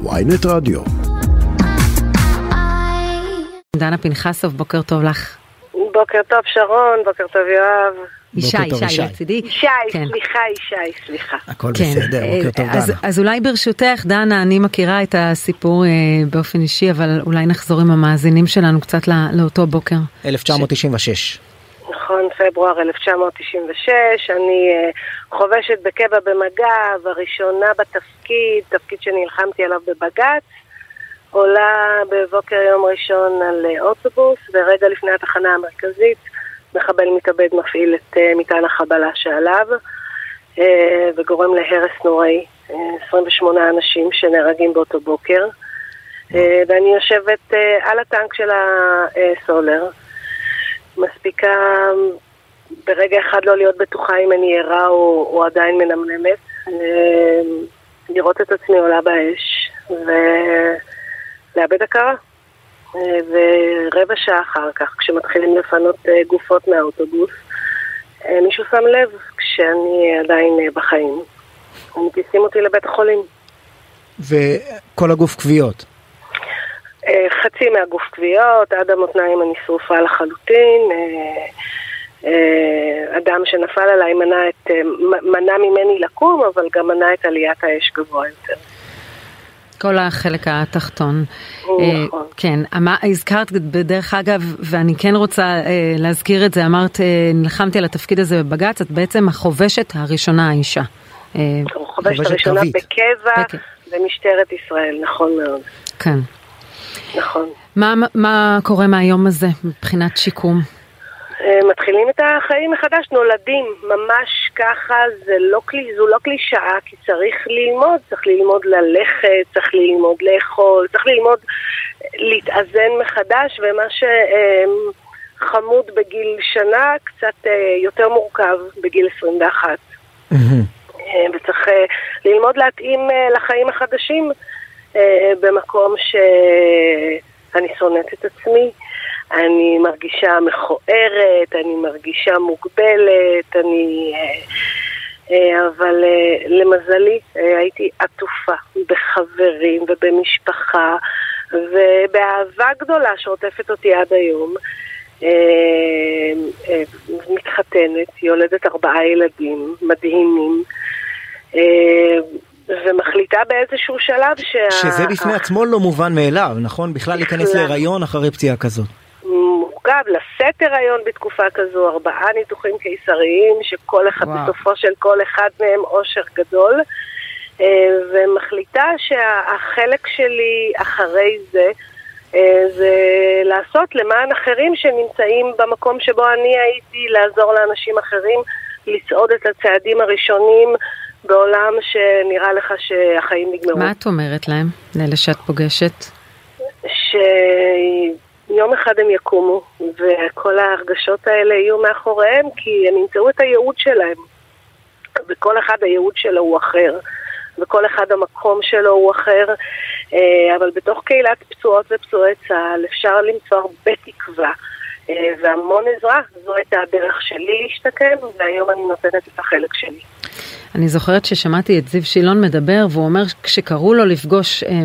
ויינט רדיו. דנה פנחסוב, בוקר טוב לך. בוקר טוב שרון, בוקר טוב יואב. ישי, ישי ישי. לצידי. ישי, כן. סליחה ישי, סליחה. הכל כן, בסדר, אה, בוקר טוב אז, דנה. אז אולי ברשותך, דנה, אני מכירה את הסיפור אה, באופן אישי, אבל אולי נחזור עם המאזינים שלנו קצת לא, לאותו בוקר. 1996. נכון, פברואר 1996, אני אה, חובשת בקבע במג"ב, הראשונה בתפקיד, תפקיד שנלחמתי עליו בבג"ץ, עולה בבוקר יום ראשון על אה, אוטובוס, ורגע לפני התחנה המרכזית, מחבל מתאבד מפעיל את אה, מטען החבלה שעליו, וגורם להרס נוראי, אה, 28 אנשים שנהרגים באותו בוקר. ואני יושבת על הטנק של הסולר, מספיקה ברגע אחד לא להיות בטוחה אם אני ערה או, או עדיין מנמנמת, אה, לראות את עצמי עולה באש ולאבד הכרה. ורבע שעה אחר כך, כשמתחילים לפנות אה, גופות מהאוטובוס, אה, מישהו שם לב כשאני עדיין אה, בחיים. מטיסים אותי לבית החולים. וכל הגוף כוויות. חצי מהגוף כוויות, עד המותניים אני שרופה לחלוטין. אה, אה, אדם שנפל עליי מנע, את, אה, מנע ממני לקום, אבל גם מנע את עליית האש גבוה יותר. כל החלק התחתון. נכון. כן, הזכרת בדרך אגב, ואני כן רוצה להזכיר את זה, אמרת, נלחמתי על התפקיד הזה בבג"ץ, את בעצם החובשת הראשונה האישה. אה, חובשת חובשת הראשונה בקבע. במשטרת ישראל, נכון מאוד. כן. נכון. מה, מה קורה מהיום הזה מבחינת שיקום? אה, מתחילים את החיים מחדש, נולדים, ממש ככה, זה לא זו לא קלישאה, כי צריך ללמוד, צריך ללמוד ללכת, צריך ללמוד לאכול, צריך ללמוד להתאזן מחדש, ומה שחמוד בגיל שנה, קצת אה, יותר מורכב בגיל 21. מהמם. אה, וצריך אה, ללמוד להתאים אה, לחיים החדשים אה, במקום שאני שונאת את עצמי, אני מרגישה מכוערת, אני מרגישה מוגבלת, אני... אה, אה, אבל אה, למזלי אה, הייתי עטופה בחברים ובמשפחה ובאהבה גדולה שעוטפת אותי עד היום. אה, אה, מתחתנת, יולדת ארבעה ילדים מדהימים, אה, ומחליטה באיזשהו שלב שה... שזה בפני עצמו לא מובן מאליו, נכון? בכלל להיכנס. להיריון אחרי פציעה כזאת. מורכב לשאת הריון בתקופה כזו, ארבעה ניתוחים קיסריים, שכל אחד, וואו. בסופו של כל אחד מהם אושר גדול, אה, ומחליטה שהחלק שלי אחרי זה, אה, זה לעשות למען אחרים שנמצאים במקום שבו אני הייתי, לעזור לאנשים אחרים לצעוד את הצעדים הראשונים בעולם שנראה לך שהחיים נגמרו. מה את אומרת להם, לאלה שאת פוגשת? שיום אחד הם יקומו, וכל ההרגשות האלה יהיו מאחוריהם, כי הם ימצאו את הייעוד שלהם. וכל אחד הייעוד שלו הוא אחר, וכל אחד המקום שלו הוא אחר, אה, אבל בתוך קהילת פצועות ופצועי צה"ל אפשר למצוא הרבה תקווה. אה, והמון עזרה, זו הייתה הדרך שלי להשתקם, והיום אני נותנת את החלק שלי. אני זוכרת ששמעתי את זיו שילון מדבר, והוא אומר כשקראו לו לפגוש אה,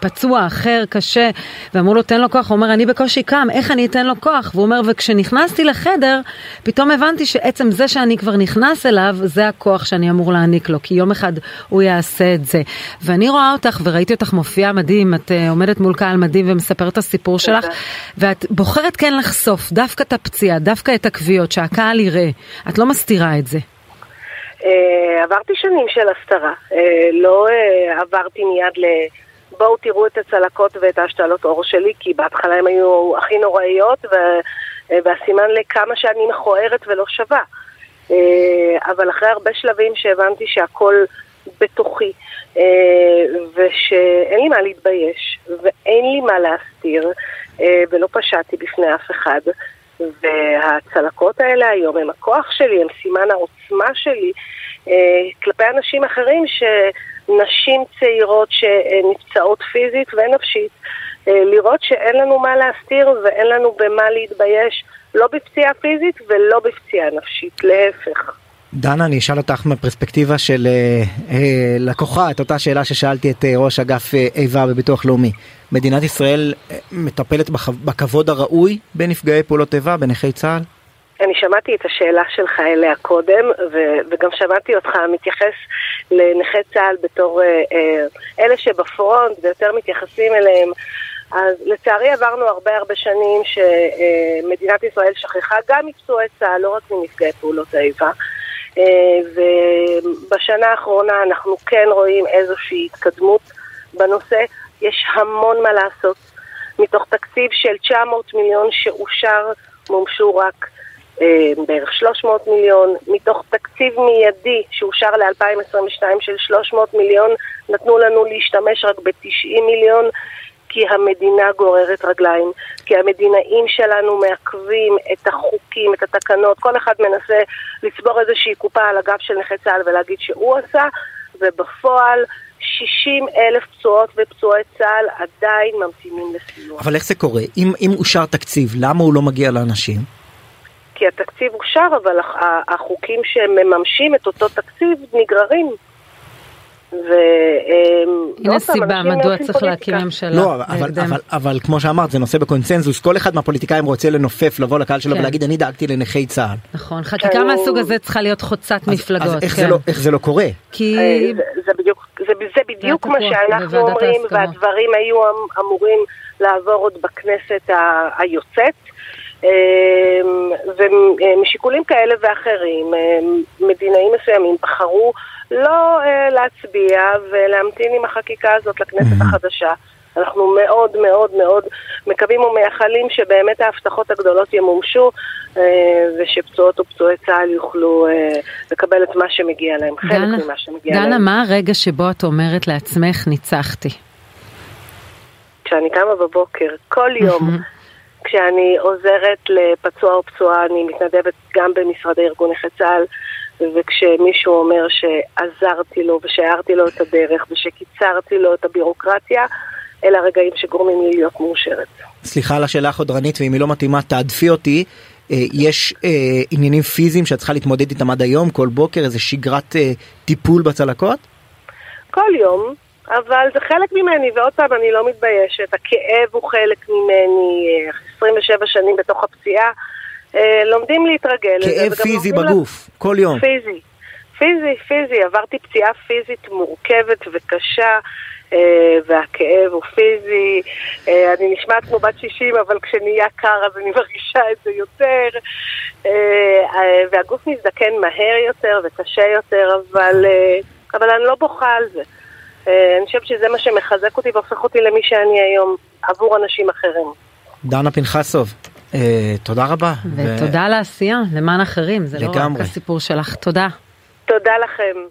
פצוע אחר קשה, ואמרו לו תן לו כוח, הוא אומר אני בקושי קם, איך אני אתן לו כוח? והוא אומר וכשנכנסתי לחדר, פתאום הבנתי שעצם זה שאני כבר נכנס אליו, זה הכוח שאני אמור להעניק לו, כי יום אחד הוא יעשה את זה. ואני רואה אותך וראיתי אותך מופיעה מדהים, את אה, עומדת מול קהל מדהים ומספרת את הסיפור שלך, ואת בוחרת כן לחשוף דווקא את הפציעה, דווקא את הכוויות, שהקהל יראה. את לא מסתירה את זה. אה, עברתי שנים של הסתרה, אה, לא אה, עברתי מיד ל... בואו תראו את הצלקות ואת ההשתלות עור שלי, כי בהתחלה הן היו הכי נוראיות, ו... והסימן לכמה שאני מכוערת ולא שווה. אבל אחרי הרבה שלבים שהבנתי שהכל בתוכי, ושאין לי מה להתבייש, ואין לי מה להסתיר, ולא פשעתי בפני אף אחד. והצלקות האלה היום הם הכוח שלי, הם סימן העוצמה שלי אה, כלפי אנשים אחרים, שנשים צעירות שנפצעות פיזית ונפשית, אה, לראות שאין לנו מה להסתיר ואין לנו במה להתבייש, לא בפציעה פיזית ולא בפציעה נפשית, להפך. דנה, אני אשאל אותך מהפרספקטיבה של אה, אה, לקוחה, את אותה שאלה ששאלתי את אה, ראש אגף אה, איבה בביטוח לאומי. מדינת ישראל אה, מטפלת בכ... בכבוד הראוי בנפגעי פעולות איבה, בנכי צה"ל? אני שמעתי את השאלה שלך אליה קודם, ו- וגם שמעתי אותך מתייחס לנכי צה"ל בתור אה, אה, אלה שבפרונט ויותר מתייחסים אליהם. אז לצערי עברנו הרבה הרבה שנים שמדינת ישראל שכחה גם מפצועי צה"ל, לא רק מנפגעי פעולות האיבה. אה, ובשנה האחרונה אנחנו כן רואים איזושהי התקדמות בנושא. יש המון מה לעשות. מתוך תקציב של 900 מיליון שאושר, מומשו רק אה, בערך 300 מיליון. מתוך תקציב מיידי שאושר ל-2022 של 300 מיליון, נתנו לנו להשתמש רק ב-90 מיליון. כי המדינה גוררת רגליים, כי המדינאים שלנו מעכבים את החוקים, את התקנות, כל אחד מנסה לצבור איזושהי קופה על הגב של נכי צה"ל ולהגיד שהוא עשה, ובפועל 60 אלף פצועות ופצועי צה"ל עדיין ממתינים לסיוע. אבל איך זה קורה? אם, אם אושר תקציב, למה הוא לא מגיע לאנשים? כי התקציב אושר, אבל החוקים שמממשים את אותו תקציב נגררים. הנה סיבה מדוע צריך להקים ממשלה. לא, אבל, אבל, אבל כמו שאמרת זה נושא בקונצנזוס כל אחד מהפוליטיקאים רוצה לנופף לבוא לקהל שלו כן. ולהגיד אני דאגתי לנכי צה"ל. נכון חקיקה מהסוג הזה צריכה להיות חוצת אז, מפלגות. אז איך, כן. זה לא, איך זה לא קורה? כי זה, זה בדיוק, זה, זה בדיוק מה שאנחנו אומרים. והדברים היו אמ- אמורים לעבור עוד בכנסת היוצאת. אמ, ומשיקולים כאלה ואחרים, אמ, מדינאים מסוימים בחרו לא אה, להצביע ולהמתין עם החקיקה הזאת לכנסת החדשה. אנחנו מאוד מאוד מאוד מקווים ומייחלים שבאמת ההבטחות הגדולות ימומשו אה, ושפצועות ופצועי צה"ל יוכלו אה, לקבל את מה שמגיע להם, חלק דנה, ממה שמגיע דנה, להם. מה הרגע שבו את אומרת לעצמך ניצחתי? כשאני קמה בבוקר, כל יום, כשאני עוזרת לפצוע או פצועה, אני מתנדבת גם במשרדי ארגון נכי צה"ל, וכשמישהו אומר שעזרתי לו ושהארתי לו את הדרך ושקיצרתי לו את הבירוקרטיה, אלה הרגעים שגורמים לי להיות מאושרת. סליחה על השאלה החודרנית ואם היא לא מתאימה תעדפי אותי. אה, יש אה, עניינים פיזיים שאת צריכה להתמודד איתם עד היום כל בוקר איזה שגרת אה, טיפול בצלקות? כל יום, אבל זה חלק ממני, ועוד פעם, אני לא מתביישת. הכאב הוא חלק ממני, אה, 27 שנים בתוך הפציעה. אה, לומדים להתרגל כאב פיזי בגוף כל יום. פיזי, פיזי, פיזי. עברתי פציעה פיזית מורכבת וקשה, אה, והכאב הוא פיזי. אה, אני נשמעת כמו בת 60, אבל כשנהיה קר אז אני מרגישה את זה יותר. אה, אה, והגוף מזדקן מהר יותר וקשה יותר, אבל, אה, אבל אני לא בוכה על זה. אה, אני חושבת שזה מה שמחזק אותי והופך אותי למי שאני היום עבור אנשים אחרים. דנה פנחסוב, אה, תודה רבה. ו- ותודה על העשייה למען אחרים, זה לא רק לגמרי. הסיפור שלך. תודה. תודה לכם.